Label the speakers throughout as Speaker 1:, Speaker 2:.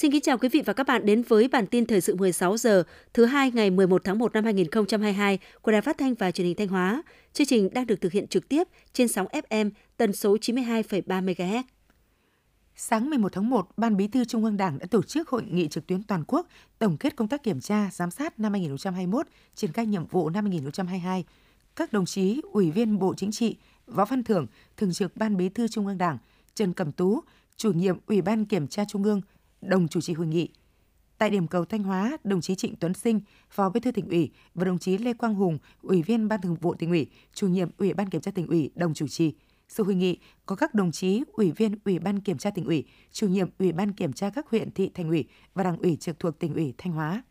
Speaker 1: Xin kính chào quý vị và các bạn đến với bản tin thời sự 16 giờ thứ hai ngày 11 tháng 1 năm 2022 của Đài Phát thanh và Truyền hình Thanh Hóa. Chương trình đang được thực hiện trực tiếp trên sóng FM tần số 92,3 MHz.
Speaker 2: Sáng 11 tháng 1, Ban Bí thư Trung ương Đảng đã tổ chức hội nghị trực tuyến toàn quốc tổng kết công tác kiểm tra, giám sát năm 2021, triển khai nhiệm vụ năm 2022. Các đồng chí Ủy viên Bộ Chính trị, Võ Văn Thưởng, Thường trực Ban Bí thư Trung ương Đảng, Trần Cẩm Tú, Chủ nhiệm Ủy ban Kiểm tra Trung ương, đồng chủ trì hội nghị. Tại điểm cầu Thanh Hóa, đồng chí Trịnh Tuấn Sinh, Phó Bí thư tỉnh ủy và đồng chí Lê Quang Hùng, Ủy viên Ban Thường vụ tỉnh ủy, Chủ nhiệm Ủy ban Kiểm tra tỉnh ủy đồng chủ trì. Sự hội nghị có các đồng chí Ủy viên Ủy ban Kiểm tra tỉnh ủy, Chủ nhiệm Ủy ban Kiểm tra các huyện thị thành ủy và Đảng ủy trực thuộc tỉnh ủy Thanh Hóa.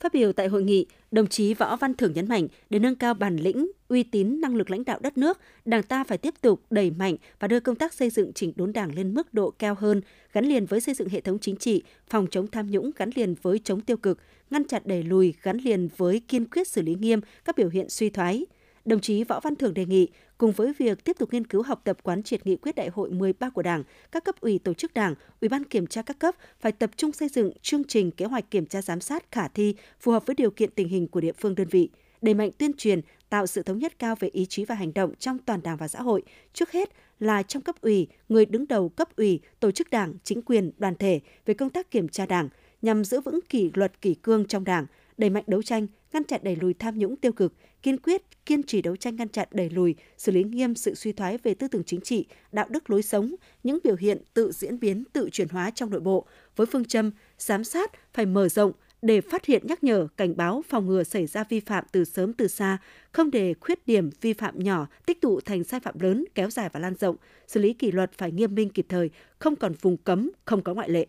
Speaker 1: Phát biểu tại hội nghị, đồng chí Võ Văn Thưởng nhấn mạnh để nâng cao bản lĩnh, uy tín, năng lực lãnh đạo đất nước, Đảng ta phải tiếp tục đẩy mạnh và đưa công tác xây dựng chỉnh đốn Đảng lên mức độ cao hơn, gắn liền với xây dựng hệ thống chính trị, phòng chống tham nhũng gắn liền với chống tiêu cực, ngăn chặn đẩy lùi gắn liền với kiên quyết xử lý nghiêm các biểu hiện suy thoái. Đồng chí Võ Văn Thưởng đề nghị cùng với việc tiếp tục nghiên cứu học tập quán triệt nghị quyết đại hội 13 của Đảng, các cấp ủy tổ chức Đảng, Ủy ban kiểm tra các cấp phải tập trung xây dựng chương trình kế hoạch kiểm tra giám sát khả thi phù hợp với điều kiện tình hình của địa phương đơn vị, đẩy mạnh tuyên truyền, tạo sự thống nhất cao về ý chí và hành động trong toàn Đảng và xã hội, trước hết là trong cấp ủy, người đứng đầu cấp ủy, tổ chức Đảng, chính quyền, đoàn thể về công tác kiểm tra Đảng nhằm giữ vững kỷ luật kỷ cương trong Đảng, đẩy mạnh đấu tranh, ngăn chặn đẩy lùi tham nhũng tiêu cực, kiên quyết, kiên trì đấu tranh ngăn chặn đẩy lùi, xử lý nghiêm sự suy thoái về tư tưởng chính trị, đạo đức lối sống, những biểu hiện tự diễn biến, tự chuyển hóa trong nội bộ, với phương châm giám sát phải mở rộng để phát hiện nhắc nhở, cảnh báo, phòng ngừa xảy ra vi phạm từ sớm từ xa, không để khuyết điểm vi phạm nhỏ tích tụ thành sai phạm lớn, kéo dài và lan rộng, xử lý kỷ luật phải nghiêm minh kịp thời, không còn vùng cấm, không có ngoại lệ.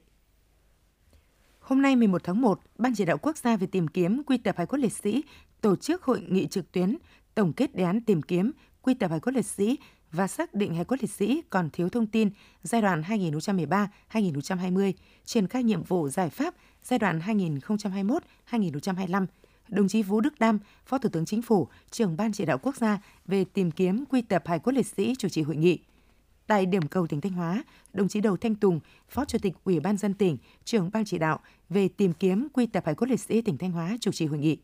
Speaker 2: Hôm nay 11 tháng 1, Ban chỉ đạo quốc gia về tìm kiếm quy tập hải cốt liệt sĩ tổ chức hội nghị trực tuyến tổng kết đề án tìm kiếm quy tập hải cốt liệt sĩ và xác định hải cốt liệt sĩ còn thiếu thông tin giai đoạn 2013-2020, triển khai nhiệm vụ giải pháp giai đoạn 2021-2025. Đồng chí Vũ Đức Đam, Phó Thủ tướng Chính phủ, trưởng Ban chỉ đạo quốc gia về tìm kiếm quy tập hải cốt liệt sĩ chủ trì hội nghị. Tại điểm cầu tỉnh Thanh Hóa, đồng chí Đầu Thanh Tùng, Phó Chủ tịch Ủy ban dân tỉnh, trưởng ban chỉ đạo về tìm kiếm quy tập hải cốt liệt sĩ tỉnh Thanh Hóa chủ trì hội nghị.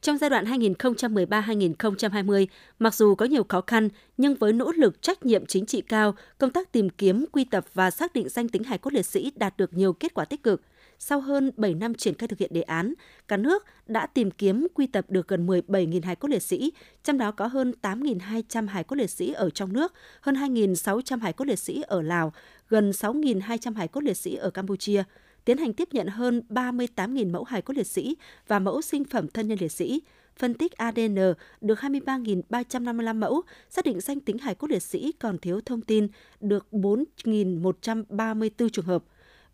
Speaker 1: Trong giai đoạn 2013-2020, mặc dù có nhiều khó khăn, nhưng với nỗ lực trách nhiệm chính trị cao, công tác tìm kiếm, quy tập và xác định danh tính hải cốt liệt sĩ đạt được nhiều kết quả tích cực. Sau hơn 7 năm triển khai thực hiện đề án, cả nước đã tìm kiếm quy tập được gần 17.000 hài cốt liệt sĩ, trong đó có hơn 8.200 hài cốt liệt sĩ ở trong nước, hơn 2.600 hài cốt liệt sĩ ở Lào, gần 6.200 hài cốt liệt sĩ ở Campuchia tiến hành tiếp nhận hơn 38.000 mẫu hài cốt liệt sĩ và mẫu sinh phẩm thân nhân liệt sĩ, phân tích ADN được 23.355 mẫu, xác định danh tính hài cốt liệt sĩ còn thiếu thông tin được 4.134 trường hợp.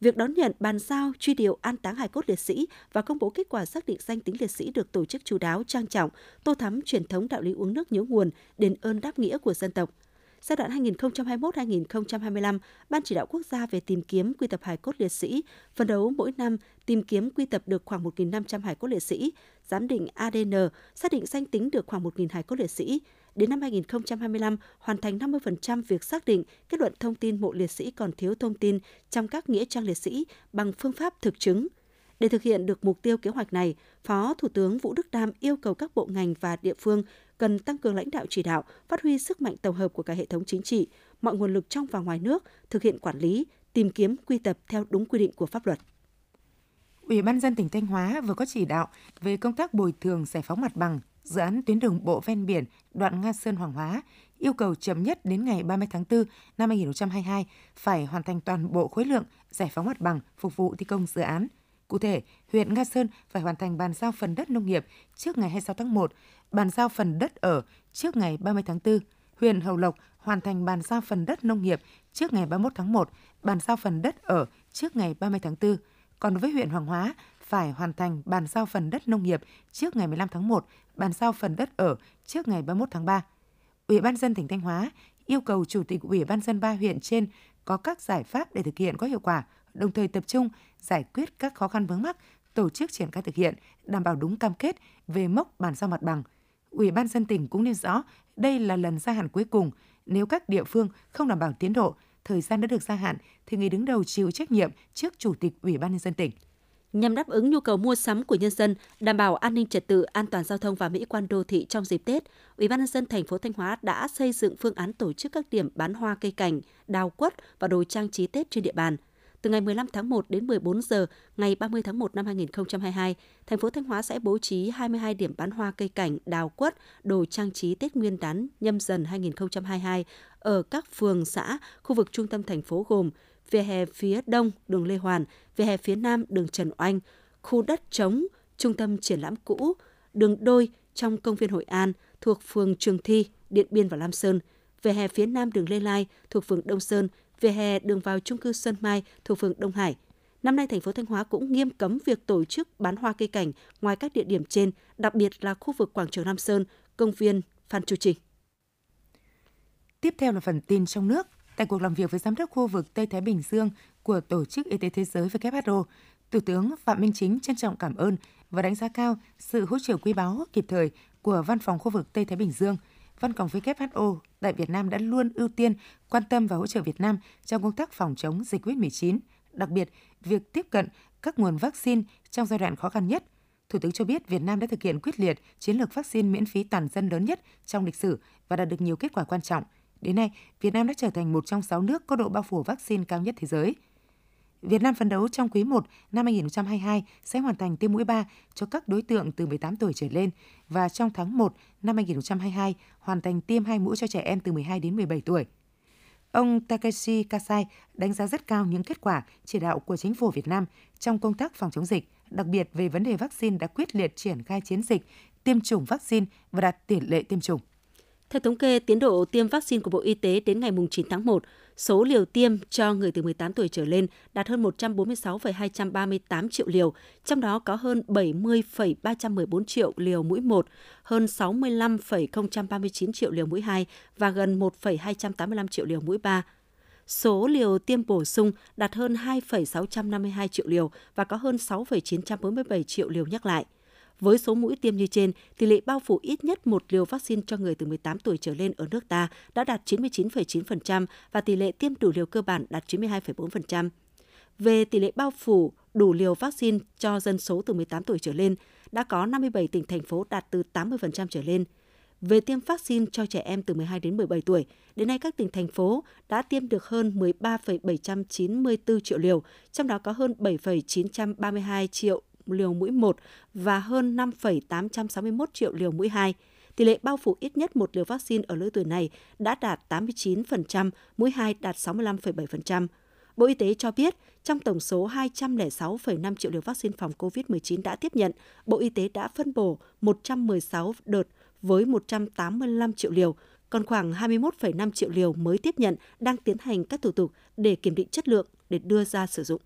Speaker 1: Việc đón nhận, bàn giao, truy điệu, an táng hài cốt liệt sĩ và công bố kết quả xác định danh tính liệt sĩ được tổ chức chú đáo, trang trọng, tô thắm truyền thống đạo lý uống nước nhớ nguồn, đền ơn đáp nghĩa của dân tộc – Giai đoạn 2021-2025, Ban chỉ đạo quốc gia về tìm kiếm quy tập hải cốt liệt sĩ phấn đấu mỗi năm tìm kiếm quy tập được khoảng 1.500 hải cốt liệt sĩ, giám định ADN, xác định danh tính được khoảng 1.000 hải cốt liệt sĩ. Đến năm 2025, hoàn thành 50% việc xác định, kết luận thông tin mộ liệt sĩ còn thiếu thông tin trong các nghĩa trang liệt sĩ bằng phương pháp thực chứng – để thực hiện được mục tiêu kế hoạch này, Phó Thủ tướng Vũ Đức Đam yêu cầu các bộ ngành và địa phương cần tăng cường lãnh đạo chỉ đạo, phát huy sức mạnh tổng hợp của cả hệ thống chính trị, mọi nguồn lực trong và ngoài nước, thực hiện quản lý, tìm kiếm quy tập theo đúng quy định của pháp luật.
Speaker 2: Ủy ban dân tỉnh Thanh Hóa vừa có chỉ đạo về công tác bồi thường giải phóng mặt bằng dự án tuyến đường bộ ven biển đoạn Nga Sơn Hoàng Hóa, yêu cầu chậm nhất đến ngày 30 tháng 4 năm 2022 phải hoàn thành toàn bộ khối lượng giải phóng mặt bằng phục vụ thi công dự án – Cụ thể, huyện Nga Sơn phải hoàn thành bàn giao phần đất nông nghiệp trước ngày 26 tháng 1, bàn giao phần đất ở trước ngày 30 tháng 4. Huyện Hậu Lộc hoàn thành bàn giao phần đất nông nghiệp trước ngày 31 tháng 1, bàn giao phần đất ở trước ngày 30 tháng 4. Còn với huyện Hoàng Hóa, phải hoàn thành bàn giao phần đất nông nghiệp trước ngày 15 tháng 1, bàn giao phần đất ở trước ngày 31 tháng 3. Ủy ban dân tỉnh Thanh Hóa yêu cầu Chủ tịch Ủy ban dân ba huyện trên có các giải pháp để thực hiện có hiệu quả đồng thời tập trung giải quyết các khó khăn vướng mắc, tổ chức triển khai thực hiện, đảm bảo đúng cam kết về mốc bàn giao mặt bằng. Ủy ban dân tỉnh cũng nêu rõ đây là lần gia hạn cuối cùng nếu các địa phương không đảm bảo tiến độ, thời gian đã được gia hạn thì người đứng đầu chịu trách nhiệm trước Chủ tịch Ủy ban nhân dân tỉnh
Speaker 1: nhằm đáp ứng nhu cầu mua sắm của nhân dân, đảm bảo an ninh trật tự, an toàn giao thông và mỹ quan đô thị trong dịp Tết, Ủy ban nhân dân thành phố Thanh Hóa đã xây dựng phương án tổ chức các điểm bán hoa cây cảnh, đào quất và đồ trang trí Tết trên địa bàn. Từ ngày 15 tháng 1 đến 14 giờ ngày 30 tháng 1 năm 2022, thành phố Thanh Hóa sẽ bố trí 22 điểm bán hoa cây cảnh, đào quất, đồ trang trí Tết Nguyên đán nhâm dần 2022 ở các phường, xã, khu vực trung tâm thành phố gồm vỉa hè phía đông đường Lê Hoàn, vỉa hè phía nam đường Trần Oanh, khu đất trống, trung tâm triển lãm cũ, đường đôi trong công viên Hội An thuộc phường Trường Thi, Điện Biên và Lam Sơn, vỉa hè phía nam đường Lê Lai thuộc phường Đông Sơn, vỉa hè đường vào trung cư Sơn Mai thuộc phường Đông Hải. Năm nay, thành phố Thanh Hóa cũng nghiêm cấm việc tổ chức bán hoa cây cảnh ngoài các địa điểm trên, đặc biệt là khu vực quảng trường Nam Sơn, công viên Phan Chu Trinh.
Speaker 2: Tiếp theo là phần tin trong nước. Tại cuộc làm việc với giám đốc khu vực Tây Thái Bình Dương của Tổ chức Y tế Thế giới WHO, Thủ tướng Phạm Minh Chính trân trọng cảm ơn và đánh giá cao sự hỗ trợ quý báu kịp thời của Văn phòng khu vực Tây Thái Bình Dương. Văn phòng WHO tại Việt Nam đã luôn ưu tiên quan tâm và hỗ trợ Việt Nam trong công tác phòng chống dịch COVID-19, đặc biệt việc tiếp cận các nguồn vaccine trong giai đoạn khó khăn nhất. Thủ tướng cho biết Việt Nam đã thực hiện quyết liệt chiến lược vaccine miễn phí toàn dân lớn nhất trong lịch sử và đạt được nhiều kết quả quan trọng – Đến nay, Việt Nam đã trở thành một trong 6 nước có độ bao phủ vaccine cao nhất thế giới. Việt Nam phấn đấu trong quý 1 năm 2022 sẽ hoàn thành tiêm mũi 3 cho các đối tượng từ 18 tuổi trở lên và trong tháng 1 năm 2022 hoàn thành tiêm hai mũi cho trẻ em từ 12 đến 17 tuổi. Ông Takeshi Kasai đánh giá rất cao những kết quả chỉ đạo của chính phủ Việt Nam trong công tác phòng chống dịch, đặc biệt về vấn đề vaccine đã quyết liệt triển khai chiến dịch tiêm chủng vaccine và đạt tỷ lệ tiêm chủng.
Speaker 1: Theo thống kê, tiến độ tiêm vaccine của Bộ Y tế đến ngày 9 tháng 1, số liều tiêm cho người từ 18 tuổi trở lên đạt hơn 146,238 triệu liều, trong đó có hơn 70,314 triệu liều mũi 1, hơn 65,039 triệu liều mũi 2 và gần 1,285 triệu liều mũi 3. Số liều tiêm bổ sung đạt hơn 2,652 triệu liều và có hơn 6,947 triệu liều nhắc lại – với số mũi tiêm như trên, tỷ lệ bao phủ ít nhất một liều vaccine cho người từ 18 tuổi trở lên ở nước ta đã đạt 99,9% và tỷ lệ tiêm đủ liều cơ bản đạt 92,4%. Về tỷ lệ bao phủ đủ liều vaccine cho dân số từ 18 tuổi trở lên, đã có 57 tỉnh thành phố đạt từ 80% trở lên. Về tiêm vaccine cho trẻ em từ 12 đến 17 tuổi, đến nay các tỉnh thành phố đã tiêm được hơn 13,794 triệu liều, trong đó có hơn 7,932 triệu liều mũi 1 và hơn 5,861 triệu liều mũi 2. Tỷ lệ bao phủ ít nhất một liều vaccine ở lứa tuổi này đã đạt 89%, mũi 2 đạt 65,7%. Bộ Y tế cho biết, trong tổng số 206,5 triệu liều vaccine phòng COVID-19 đã tiếp nhận, Bộ Y tế đã phân bổ 116 đợt với 185 triệu liều, còn khoảng 21,5 triệu liều mới tiếp nhận đang tiến hành các thủ tục để kiểm định chất lượng để đưa ra sử dụng.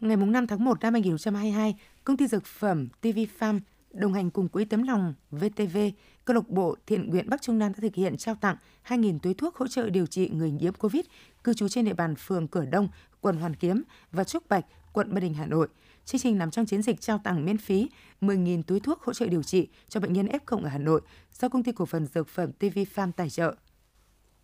Speaker 2: Ngày 5 tháng 1 năm 2022, công ty dược phẩm TV Farm đồng hành cùng Quỹ Tấm Lòng VTV, câu lạc bộ thiện nguyện Bắc Trung Nam đã thực hiện trao tặng 2.000 túi thuốc hỗ trợ điều trị người nhiễm COVID cư trú trên địa bàn phường Cửa Đông, quận Hoàn Kiếm và Trúc Bạch, quận Ba Đình, Hà Nội. Chương trình nằm trong chiến dịch trao tặng miễn phí 10.000 túi thuốc hỗ trợ điều trị cho bệnh nhân F0 ở Hà Nội do công ty cổ phần dược phẩm TV Farm tài trợ.